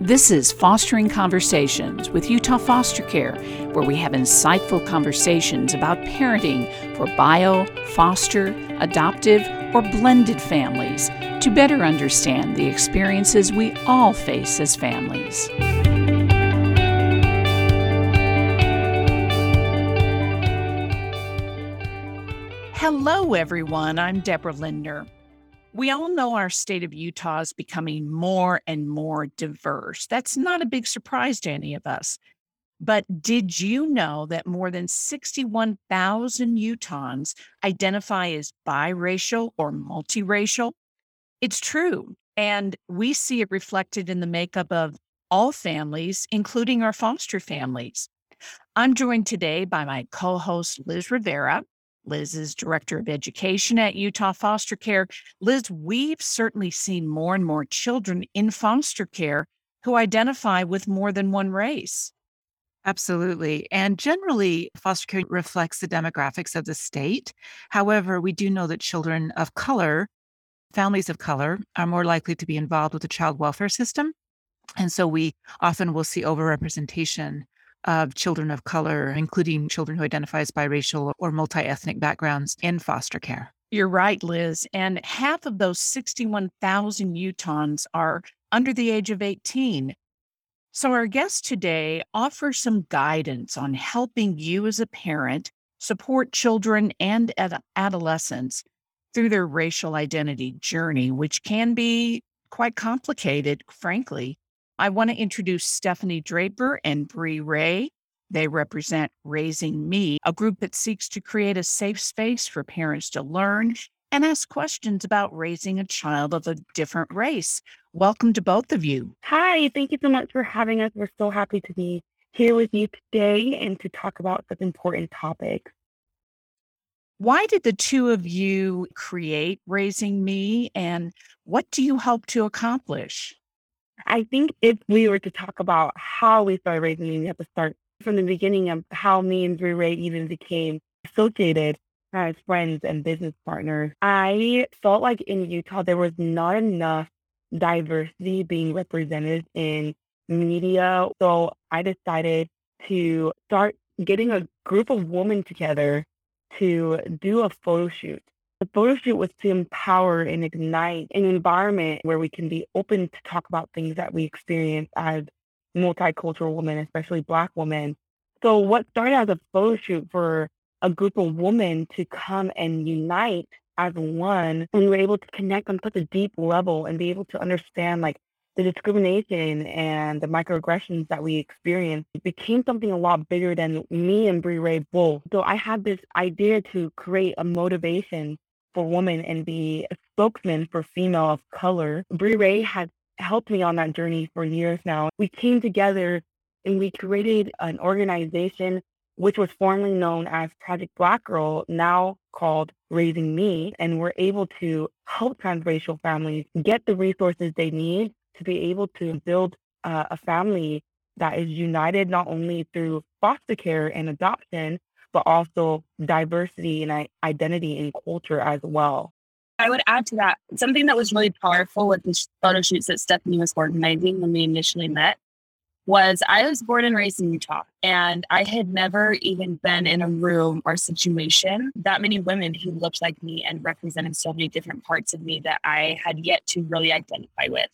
This is Fostering Conversations with Utah Foster Care, where we have insightful conversations about parenting for bio, foster, adoptive, or blended families to better understand the experiences we all face as families. Hello, everyone. I'm Deborah Lindner. We all know our state of Utah is becoming more and more diverse. That's not a big surprise to any of us. But did you know that more than 61,000 Utahns identify as biracial or multiracial? It's true. And we see it reflected in the makeup of all families, including our foster families. I'm joined today by my co host, Liz Rivera, Liz is Director of Education at Utah Foster Care. Liz, we've certainly seen more and more children in foster care who identify with more than one race. Absolutely. And generally, foster care reflects the demographics of the state. However, we do know that children of color, families of color, are more likely to be involved with the child welfare system. And so we often will see overrepresentation of children of color, including children who identify as biracial or multi ethnic backgrounds in foster care. You're right, Liz. And half of those 61,000 Utahns are under the age of 18. So, our guest today offers some guidance on helping you as a parent support children and ad- adolescents through their racial identity journey, which can be quite complicated, frankly. I want to introduce Stephanie Draper and Bree Ray. They represent Raising Me, a group that seeks to create a safe space for parents to learn and ask questions about raising a child of a different race. Welcome to both of you. Hi, thank you so much for having us. We're so happy to be here with you today and to talk about such important topics. Why did the two of you create Raising Me and what do you hope to accomplish? I think if we were to talk about how we started raising me, we have to start from the beginning of how me and Bree Ray even became associated as friends and business partners. I felt like in Utah there was not enough diversity being represented in media. So I decided to start getting a group of women together to do a photo shoot. The photo shoot was to empower and ignite an environment where we can be open to talk about things that we experience as multicultural women, especially Black women. So, what started as a photo shoot for a group of women to come and unite as one, and we were able to connect on such a deep level and be able to understand like the discrimination and the microaggressions that we experienced became something a lot bigger than me and Bree Ray both. So I had this idea to create a motivation for women and be a spokesman for female of color. Bree Ray has helped me on that journey for years now. We came together and we created an organization which was formerly known as Project Black Girl, now called Raising Me, and we're able to help transracial families get the resources they need to be able to build uh, a family that is united not only through foster care and adoption, but also diversity and identity and culture as well. I would add to that something that was really powerful with the photo shoots that Stephanie was organizing when we initially met was I was born and raised in Utah and I had never even been in a room or situation that many women who looked like me and represented so many different parts of me that I had yet to really identify with.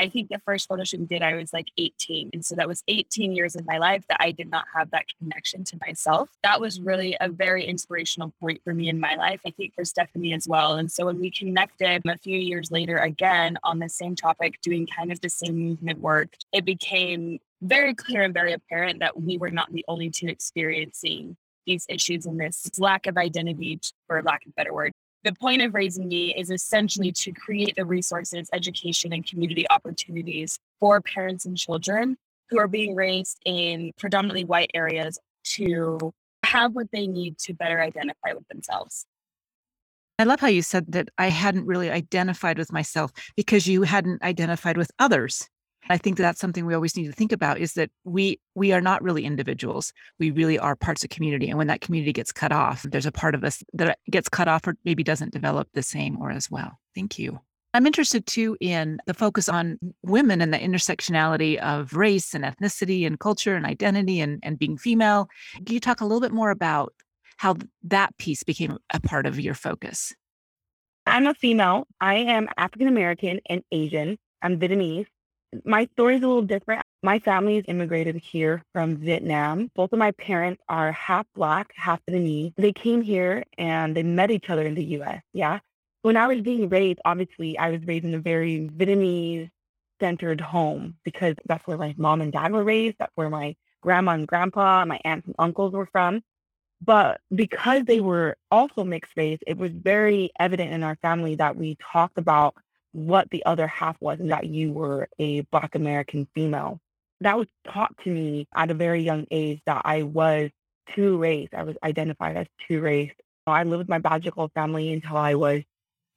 I think the first photo shoot we did, I was like 18. And so that was 18 years of my life that I did not have that connection to myself. That was mm-hmm. really a very inspirational point for me in my life. I think for Stephanie as well. And so when we connected a few years later again on the same topic, doing kind of the same movement work, it became very clear and very apparent that we were not the only two experiencing these issues and this lack of identity, for lack of a better word the point of raising me is essentially to create the resources, education, and community opportunities for parents and children who are being raised in predominantly white areas to have what they need to better identify with themselves. I love how you said that I hadn't really identified with myself because you hadn't identified with others. I think that that's something we always need to think about is that we we are not really individuals. We really are parts of community. And when that community gets cut off, there's a part of us that gets cut off or maybe doesn't develop the same or as well. Thank you. I'm interested too in the focus on women and the intersectionality of race and ethnicity and culture and identity and, and being female. Can you talk a little bit more about how that piece became a part of your focus? I'm a female. I am African American and Asian. I'm Vietnamese. My story is a little different. My family is immigrated here from Vietnam. Both of my parents are half Black, half Vietnamese. They came here and they met each other in the US. Yeah. When I was being raised, obviously, I was raised in a very Vietnamese centered home because that's where my mom and dad were raised. That's where my grandma and grandpa, my aunts and uncles were from. But because they were also mixed race, it was very evident in our family that we talked about what the other half was and that you were a Black American female. That was taught to me at a very young age that I was two race. I was identified as two race. I lived with my biological family until I was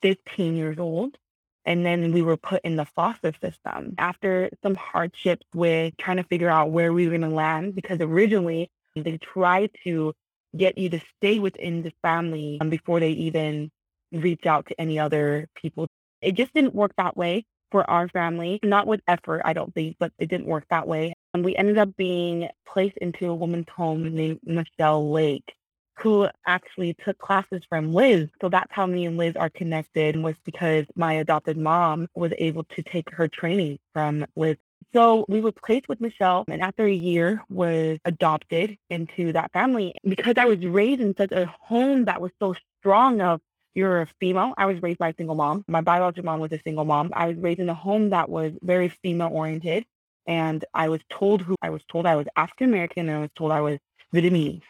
15 years old. And then we were put in the foster system after some hardships with trying to figure out where we were going to land because originally they tried to get you to stay within the family before they even reach out to any other people. It just didn't work that way for our family, not with effort, I don't think, but it didn't work that way. And we ended up being placed into a woman's home named Michelle Lake, who actually took classes from Liz. So that's how me and Liz are connected was because my adopted mom was able to take her training from Liz so we were placed with Michelle, and after a year, was adopted into that family. Because I was raised in such a home that was so strong of you're a female. I was raised by a single mom. My biological mom was a single mom. I was raised in a home that was very female oriented, and I was told who I was told I was African American, and I was told I was Vietnamese.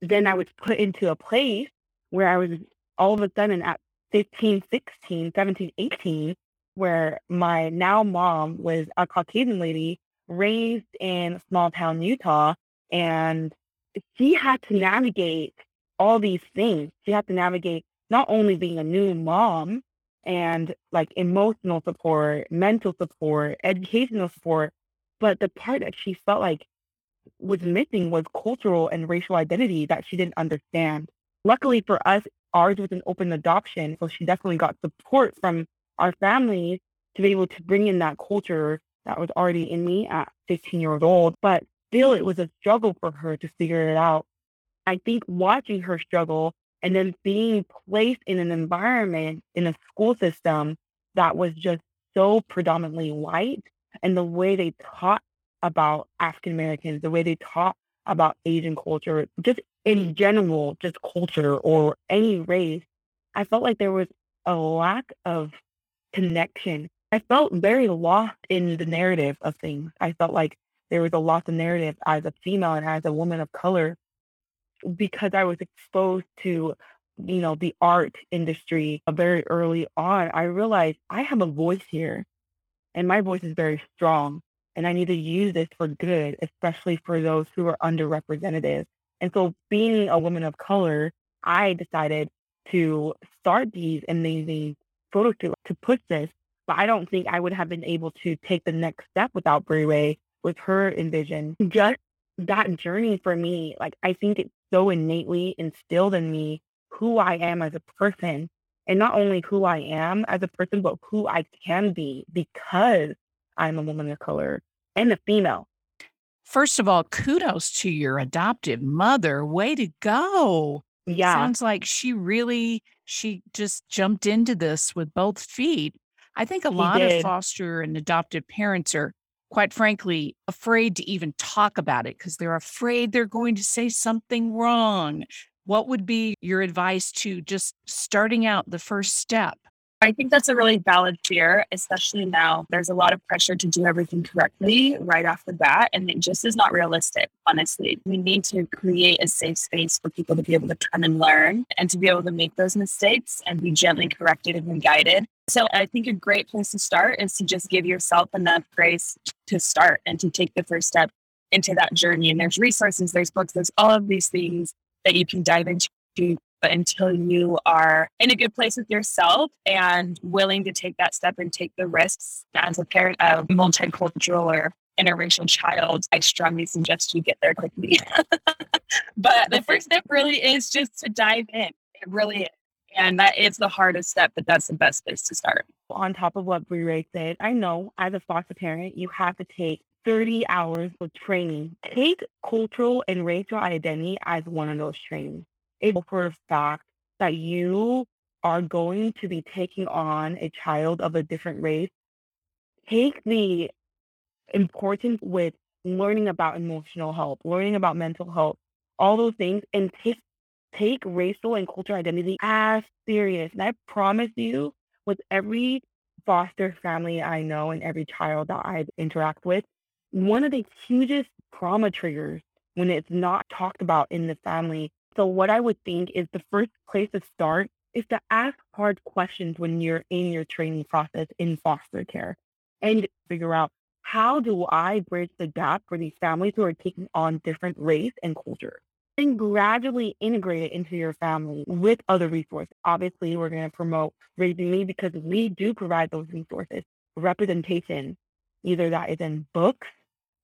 Then I was put into a place where I was all of a sudden at 15, 16, 17, 18, where my now mom was a Caucasian lady raised in small town Utah. And she had to navigate all these things. She had to navigate not only being a new mom and like emotional support, mental support, educational support, but the part that she felt like was missing was cultural and racial identity that she didn't understand. Luckily for us, ours was an open adoption. So she definitely got support from our family to be able to bring in that culture that was already in me at 15 years old. But still, it was a struggle for her to figure it out. I think watching her struggle and then being placed in an environment in a school system that was just so predominantly white and the way they taught about African Americans, the way they taught about Asian culture, just in general, just culture or any race, I felt like there was a lack of connection. I felt very lost in the narrative of things. I felt like there was a lost narrative as a female and as a woman of color because I was exposed to, you know, the art industry uh, very early on. I realized I have a voice here and my voice is very strong and I need to use this for good, especially for those who are underrepresented. And so being a woman of color, I decided to start these amazing photo shoot to push this. But I don't think I would have been able to take the next step without Bree Ray with her envision. Just that journey for me, like I think it's so innately instilled in me who I am as a person. And not only who I am as a person, but who I can be because I'm a woman of color and a female. First of all, kudos to your adoptive mother. Way to go. Yeah. Sounds like she really she just jumped into this with both feet. I think a She lot of foster and adoptive parents are quite frankly afraid to even talk about it because they're afraid they're going to say something wrong. What would be your advice to just starting out the first step? I think that's a really valid fear, especially now. There's a lot of pressure to do everything correctly right off the bat, and it just is not realistic, honestly. We need to create a safe space for people to be able to come and learn and to be able to make those mistakes and be gently corrected and guided. So I think a great place to start is to just give yourself enough grace to start and to take the first step into that journey. And there's resources, there's books, there's all of these things that you can dive into but until you are in a good place with yourself and willing to take that step and take the risks as a parent of multicultural or interracial child, I strongly suggest you get there quickly. but the first step really is just to dive in. It really is. And that is the hardest step, but that's the best place to start. On top of what Bree said, I know as a foster parent, you have to take 30 hours of training. Take cultural and racial identity as one of those trainings. It's for a fact that you are going to be taking on a child of a different race. Take the importance with learning about emotional health, learning about mental health, all those things, and take take racial and cultural identity as serious. And I promise you, with every foster family I know and every child that I interact with, one of the hugest trauma triggers when it's not talked about in the family. So, what I would think is the first place to start is to ask hard questions when you're in your training process in foster care and figure out how do I bridge the gap for these families who are taking on different race and culture? And gradually integrate it into your family with other resources. Obviously, we're going to promote Raising Me because we do provide those resources, representation, either that is in books,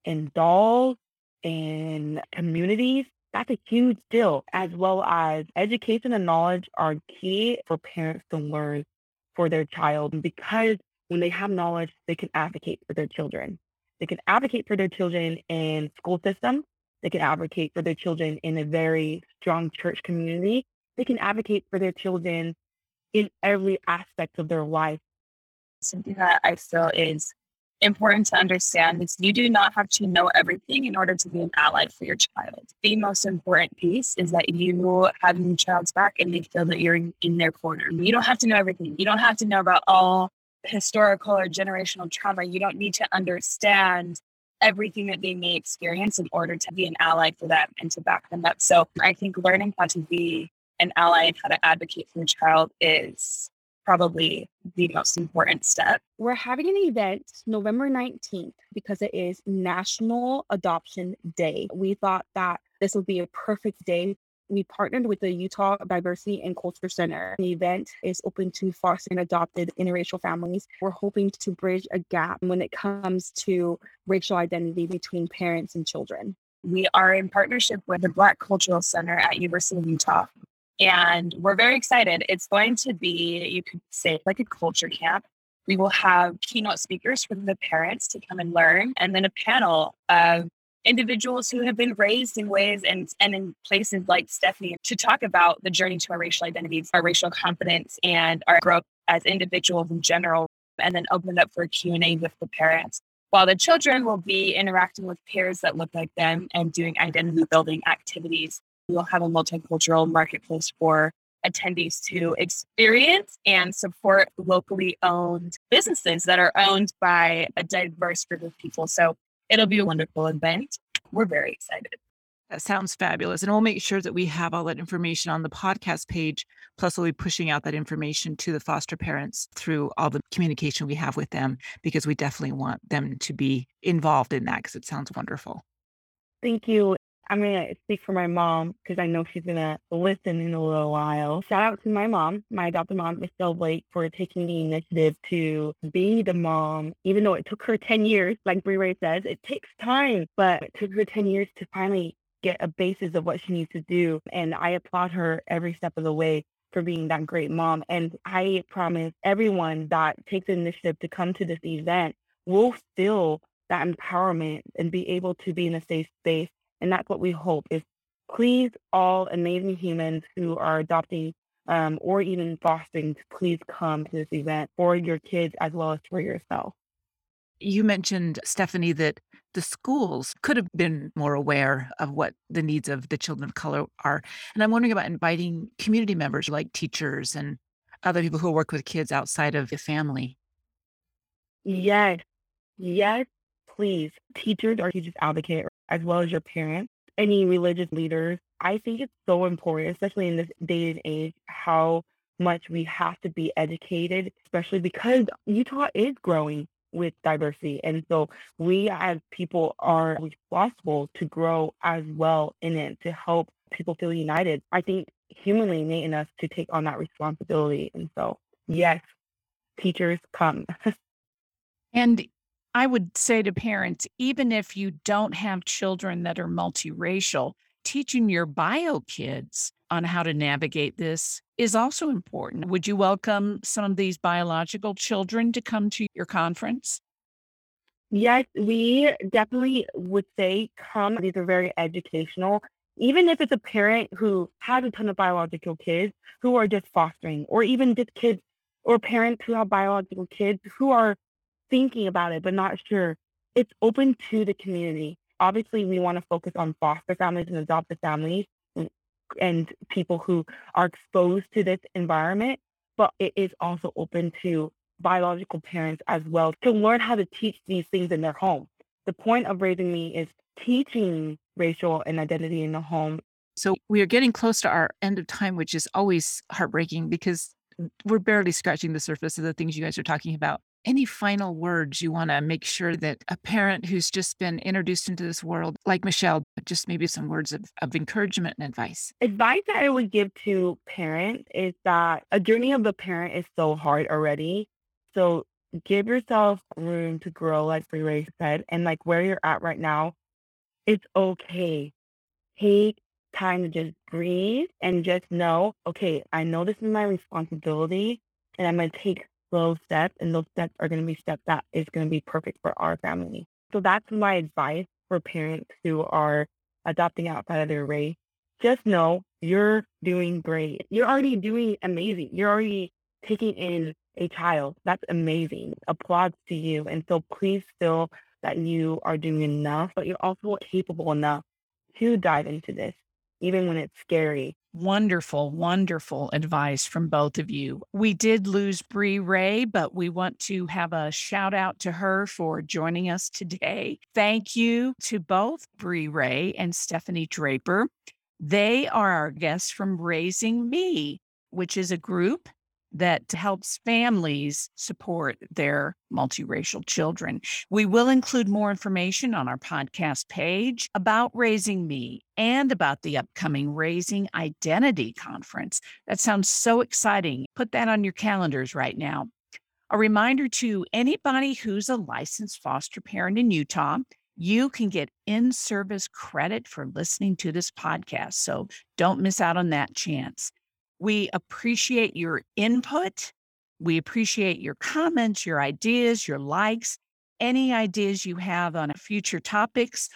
in dolls, in communities. That's a huge deal, as well as education and knowledge are key for parents to learn for their child because when they have knowledge, they can advocate for their children. They can advocate for their children in school system. They can advocate for their children in a very strong church community. They can advocate for their children in every aspect of their life. Something that I feel is important to understand is you do not have to know everything in order to be an ally for your child. The most important piece is that you have your child's back and they feel that you're in their corner. You don't have to know everything. You don't have to know about all historical or generational trauma, you don't need to understand everything that they may experience in order to be an ally for them and to back them up. So I think learning how to be an ally and how to advocate for your child is probably the most important step. We're having an event November 19th because it is National Adoption Day. We thought that this would be a perfect day we partnered with the Utah Diversity and Culture Center. The event is open to foster and adopted interracial families. We're hoping to bridge a gap when it comes to racial identity between parents and children. We are in partnership with the Black Cultural Center at University of Utah. And we're very excited. It's going to be, you could say, like a culture camp. We will have keynote speakers from the parents to come and learn, and then a panel of individuals who have been raised in ways and, and in places like Stephanie to talk about the journey to our racial identities, our racial confidence, and our growth as individuals in general, and then open it up for a Q&A with the parents. While the children will be interacting with peers that look like them and doing identity building activities, we'll have a multicultural marketplace for attendees to experience and support locally owned businesses that are owned by a diverse group of people. So It'll be a wonderful event. We're very excited. That sounds fabulous. And we'll make sure that we have all that information on the podcast page. Plus, we'll be pushing out that information to the foster parents through all the communication we have with them because we definitely want them to be involved in that because it sounds wonderful. Thank you. I'm going to speak for my mom because I know she's going to listen in a little while. Shout out to my mom, my adopted mom, Michelle Blake, for taking the initiative to be the mom, even though it took her 10 years, like Bree Ray says, it takes time, but it took her 10 years to finally get a basis of what she needs to do. And I applaud her every step of the way for being that great mom. And I promise everyone that takes the initiative to come to this event will feel that empowerment and be able to be in a safe space and that's what we hope is please all amazing humans who are adopting um, or even fostering to please come to this event for your kids as well as for yourself. You mentioned, Stephanie, that the schools could have been more aware of what the needs of the children of color are. And I'm wondering about inviting community members like teachers and other people who work with kids outside of the family. Yes, yes, please. Teachers are teachers advocate as well as your parents, any religious leaders. I think it's so important, especially in this day and age, how much we have to be educated, especially because Utah is growing with diversity. And so we as people are responsible to grow as well in it to help people feel united. I think humanly innate in us to take on that responsibility. And so, yes, teachers come. and I would say to parents, even if you don't have children that are multiracial, teaching your bio kids on how to navigate this is also important. Would you welcome some of these biological children to come to your conference? Yes, we definitely would say come. These are very educational. Even if it's a parent who has a ton of biological kids who are just fostering, or even just kids or parents who have biological kids who are thinking about it but not sure, it's open to the community. Obviously, we want to focus on foster families and adoptive families and, people who are exposed to this environment, but it is also open to biological parents as well to learn how to teach these things in their home. The point of Raising Me is teaching racial and identity in the home. So we are getting close to our end of time, which is always heartbreaking because we're barely scratching the surface of the things you guys are talking about. Any final words you want to make sure that a parent who's just been introduced into this world, like Michelle, just maybe some words of, of encouragement and advice? Advice that I would give to parents is that a journey of a parent is so hard already. So give yourself room to grow, like Ray said, and like where you're at right now, it's okay. Take time to just breathe and just know, okay, I know this is my responsibility and I'm going to take slow steps and those steps are going to be steps that is going to be perfect for our family. So that's my advice for parents who are adopting outside of their race. Just know you're doing great. You're already doing amazing. You're already taking in a child. That's amazing. Applause to you. And so please feel that you are doing enough, but you're also capable enough to dive into this, even when it's scary. Wonderful, wonderful advice from both of you. We did lose Bree Ray, but we want to have a shout out to her for joining us today. Thank you to both Bree Ray and Stephanie Draper. They are our guests from Raising Me, which is a group that helps families support their multiracial children. We will include more information on our podcast page about Raising Me and about the upcoming Raising Identity Conference. That sounds so exciting. Put that on your calendars right now. A reminder to anybody who's a licensed foster parent in Utah, you can get in service credit for listening to this podcast. So don't miss out on that chance. We appreciate your input. We appreciate your comments, your ideas, your likes, any ideas you have on future topics.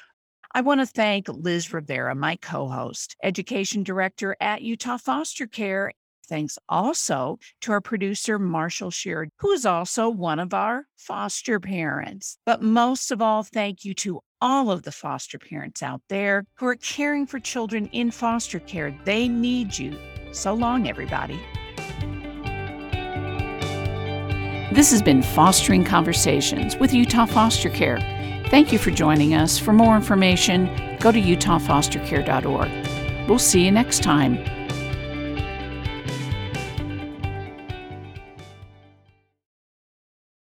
I want to thank Liz Rivera, my co host, education director at Utah Foster Care. Thanks also to our producer, Marshall Sheard, who is also one of our foster parents. But most of all, thank you to all of the foster parents out there who are caring for children in foster care. They need you so long, everybody. This has been Fostering Conversations with Utah Foster Care. Thank you for joining us. For more information, go to utahfostercare.org. We'll see you next time.